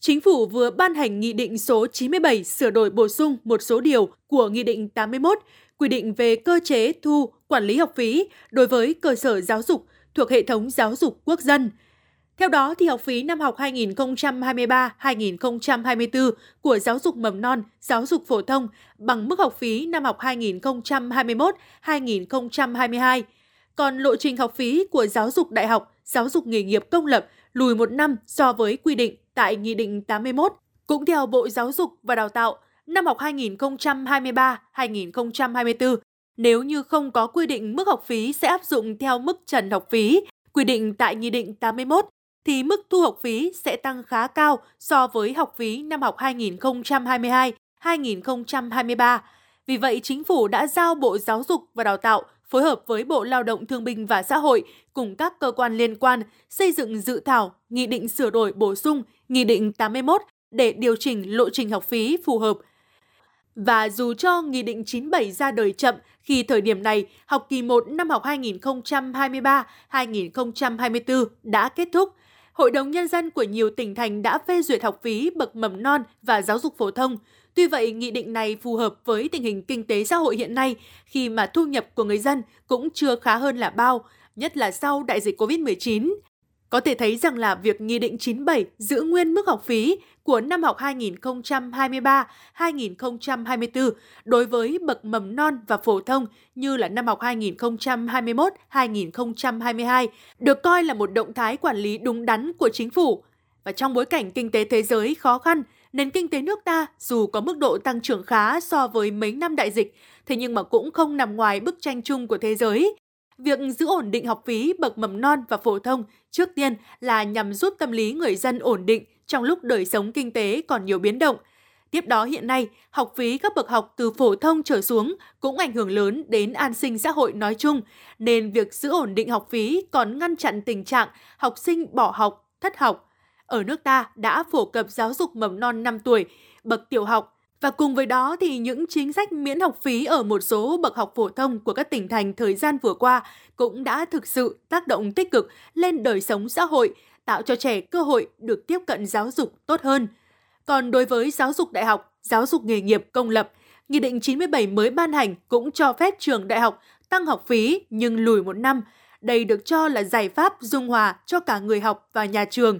Chính phủ vừa ban hành Nghị định số 97 sửa đổi bổ sung một số điều của Nghị định 81 quy định về cơ chế thu, quản lý học phí đối với cơ sở giáo dục thuộc hệ thống giáo dục quốc dân. Theo đó, thì học phí năm học 2023-2024 của giáo dục mầm non, giáo dục phổ thông bằng mức học phí năm học 2021-2022. Còn lộ trình học phí của giáo dục đại học, giáo dục nghề nghiệp công lập lùi một năm so với quy định tại Nghị định 81. Cũng theo Bộ Giáo dục và Đào tạo, năm học 2023-2024, nếu như không có quy định mức học phí sẽ áp dụng theo mức trần học phí quy định tại Nghị định 81, thì mức thu học phí sẽ tăng khá cao so với học phí năm học 2022-2023. Vì vậy, Chính phủ đã giao Bộ Giáo dục và Đào tạo phối hợp với Bộ Lao động Thương binh và Xã hội cùng các cơ quan liên quan xây dựng dự thảo nghị định sửa đổi bổ sung Nghị định 81 để điều chỉnh lộ trình học phí phù hợp. Và dù cho Nghị định 97 ra đời chậm khi thời điểm này học kỳ 1 năm học 2023-2024 đã kết thúc, Hội đồng Nhân dân của nhiều tỉnh thành đã phê duyệt học phí bậc mầm non và giáo dục phổ thông. Tuy vậy, nghị định này phù hợp với tình hình kinh tế xã hội hiện nay khi mà thu nhập của người dân cũng chưa khá hơn là bao, nhất là sau đại dịch COVID-19. Có thể thấy rằng là việc Nghị định 97 giữ nguyên mức học phí của năm học 2023-2024 đối với bậc mầm non và phổ thông như là năm học 2021-2022 được coi là một động thái quản lý đúng đắn của chính phủ. Và trong bối cảnh kinh tế thế giới khó khăn, nền kinh tế nước ta dù có mức độ tăng trưởng khá so với mấy năm đại dịch, thế nhưng mà cũng không nằm ngoài bức tranh chung của thế giới Việc giữ ổn định học phí bậc mầm non và phổ thông trước tiên là nhằm giúp tâm lý người dân ổn định trong lúc đời sống kinh tế còn nhiều biến động. Tiếp đó hiện nay, học phí các bậc học từ phổ thông trở xuống cũng ảnh hưởng lớn đến an sinh xã hội nói chung, nên việc giữ ổn định học phí còn ngăn chặn tình trạng học sinh bỏ học, thất học. Ở nước ta đã phổ cập giáo dục mầm non 5 tuổi, bậc tiểu học và cùng với đó thì những chính sách miễn học phí ở một số bậc học phổ thông của các tỉnh thành thời gian vừa qua cũng đã thực sự tác động tích cực lên đời sống xã hội, tạo cho trẻ cơ hội được tiếp cận giáo dục tốt hơn. Còn đối với giáo dục đại học, giáo dục nghề nghiệp công lập, Nghị định 97 mới ban hành cũng cho phép trường đại học tăng học phí nhưng lùi một năm. Đây được cho là giải pháp dung hòa cho cả người học và nhà trường.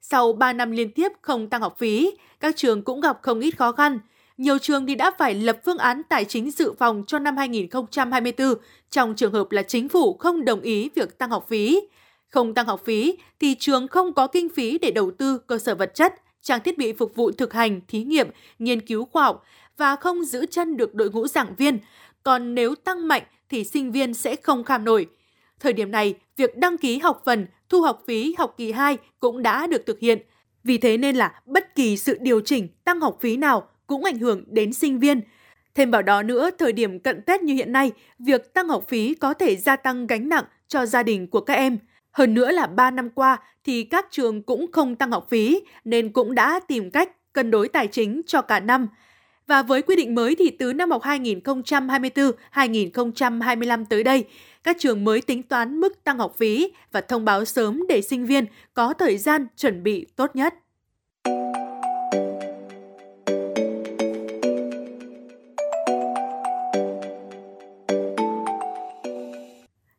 Sau 3 năm liên tiếp không tăng học phí, các trường cũng gặp không ít khó khăn – nhiều trường thì đã phải lập phương án tài chính dự phòng cho năm 2024 trong trường hợp là chính phủ không đồng ý việc tăng học phí. Không tăng học phí thì trường không có kinh phí để đầu tư cơ sở vật chất, trang thiết bị phục vụ thực hành, thí nghiệm, nghiên cứu khoa học và không giữ chân được đội ngũ giảng viên. Còn nếu tăng mạnh thì sinh viên sẽ không kham nổi. Thời điểm này, việc đăng ký học phần, thu học phí học kỳ 2 cũng đã được thực hiện. Vì thế nên là bất kỳ sự điều chỉnh tăng học phí nào cũng ảnh hưởng đến sinh viên. Thêm vào đó nữa, thời điểm cận Tết như hiện nay, việc tăng học phí có thể gia tăng gánh nặng cho gia đình của các em. Hơn nữa là 3 năm qua thì các trường cũng không tăng học phí nên cũng đã tìm cách cân đối tài chính cho cả năm. Và với quy định mới thì từ năm học 2024-2025 tới đây, các trường mới tính toán mức tăng học phí và thông báo sớm để sinh viên có thời gian chuẩn bị tốt nhất.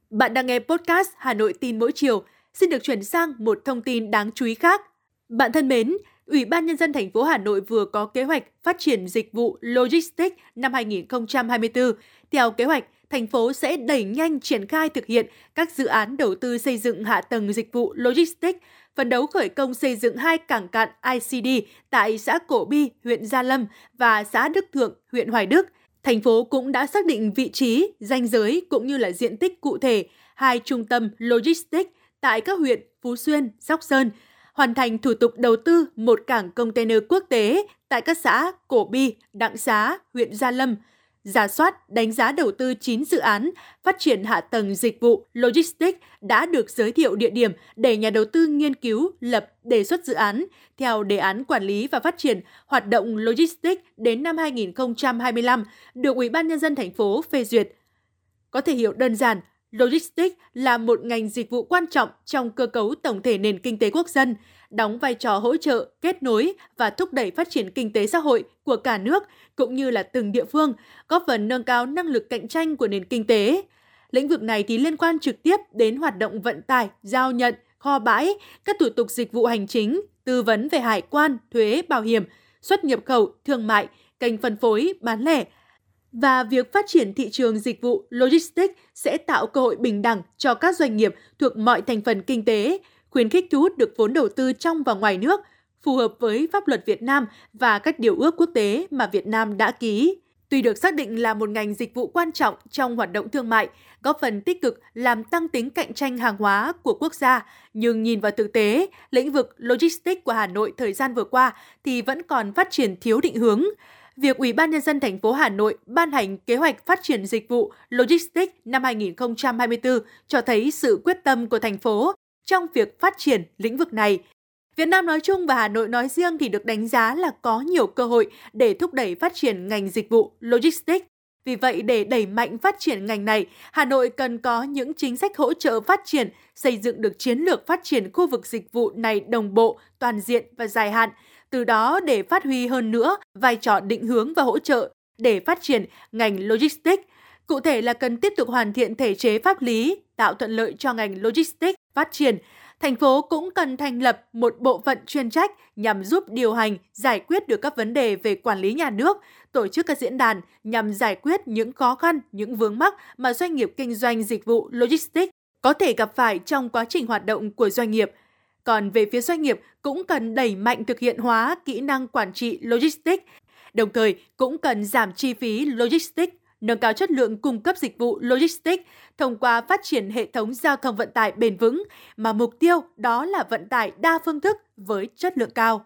Bạn đang nghe podcast Hà Nội tin mỗi chiều. Xin được chuyển sang một thông tin đáng chú ý khác. Bạn thân mến, Ủy ban Nhân dân thành phố Hà Nội vừa có kế hoạch phát triển dịch vụ Logistics năm 2024. Theo kế hoạch, thành phố sẽ đẩy nhanh triển khai thực hiện các dự án đầu tư xây dựng hạ tầng dịch vụ Logistics, phấn đấu khởi công xây dựng hai cảng cạn ICD tại xã Cổ Bi, huyện Gia Lâm và xã Đức Thượng, huyện Hoài Đức – Thành phố cũng đã xác định vị trí, danh giới cũng như là diện tích cụ thể hai trung tâm logistics tại các huyện Phú Xuyên, Sóc Sơn, hoàn thành thủ tục đầu tư một cảng container quốc tế tại các xã Cổ Bi, Đặng Xá, huyện Gia Lâm, giả soát, đánh giá đầu tư 9 dự án phát triển hạ tầng dịch vụ logistics đã được giới thiệu địa điểm để nhà đầu tư nghiên cứu, lập, đề xuất dự án theo đề án quản lý và phát triển hoạt động logistics đến năm 2025 được Ủy ban nhân dân thành phố phê duyệt. Có thể hiểu đơn giản, logistics là một ngành dịch vụ quan trọng trong cơ cấu tổng thể nền kinh tế quốc dân, đóng vai trò hỗ trợ, kết nối và thúc đẩy phát triển kinh tế xã hội của cả nước cũng như là từng địa phương, góp phần nâng cao năng lực cạnh tranh của nền kinh tế. Lĩnh vực này thì liên quan trực tiếp đến hoạt động vận tải, giao nhận, kho bãi, các thủ tục dịch vụ hành chính, tư vấn về hải quan, thuế, bảo hiểm, xuất nhập khẩu, thương mại, kênh phân phối, bán lẻ, và việc phát triển thị trường dịch vụ logistics sẽ tạo cơ hội bình đẳng cho các doanh nghiệp thuộc mọi thành phần kinh tế, khuyến khích thu hút được vốn đầu tư trong và ngoài nước, phù hợp với pháp luật Việt Nam và các điều ước quốc tế mà Việt Nam đã ký. Tuy được xác định là một ngành dịch vụ quan trọng trong hoạt động thương mại, góp phần tích cực làm tăng tính cạnh tranh hàng hóa của quốc gia, nhưng nhìn vào thực tế, lĩnh vực logistics của Hà Nội thời gian vừa qua thì vẫn còn phát triển thiếu định hướng việc Ủy ban nhân dân thành phố Hà Nội ban hành kế hoạch phát triển dịch vụ logistics năm 2024 cho thấy sự quyết tâm của thành phố trong việc phát triển lĩnh vực này. Việt Nam nói chung và Hà Nội nói riêng thì được đánh giá là có nhiều cơ hội để thúc đẩy phát triển ngành dịch vụ logistics. Vì vậy, để đẩy mạnh phát triển ngành này, Hà Nội cần có những chính sách hỗ trợ phát triển, xây dựng được chiến lược phát triển khu vực dịch vụ này đồng bộ, toàn diện và dài hạn, từ đó để phát huy hơn nữa vai trò định hướng và hỗ trợ để phát triển ngành logistics. Cụ thể là cần tiếp tục hoàn thiện thể chế pháp lý, tạo thuận lợi cho ngành logistics phát triển. Thành phố cũng cần thành lập một bộ phận chuyên trách nhằm giúp điều hành, giải quyết được các vấn đề về quản lý nhà nước, tổ chức các diễn đàn nhằm giải quyết những khó khăn, những vướng mắc mà doanh nghiệp kinh doanh dịch vụ logistics có thể gặp phải trong quá trình hoạt động của doanh nghiệp – còn về phía doanh nghiệp cũng cần đẩy mạnh thực hiện hóa kỹ năng quản trị logistics, đồng thời cũng cần giảm chi phí logistics, nâng cao chất lượng cung cấp dịch vụ logistics thông qua phát triển hệ thống giao thông vận tải bền vững mà mục tiêu đó là vận tải đa phương thức với chất lượng cao.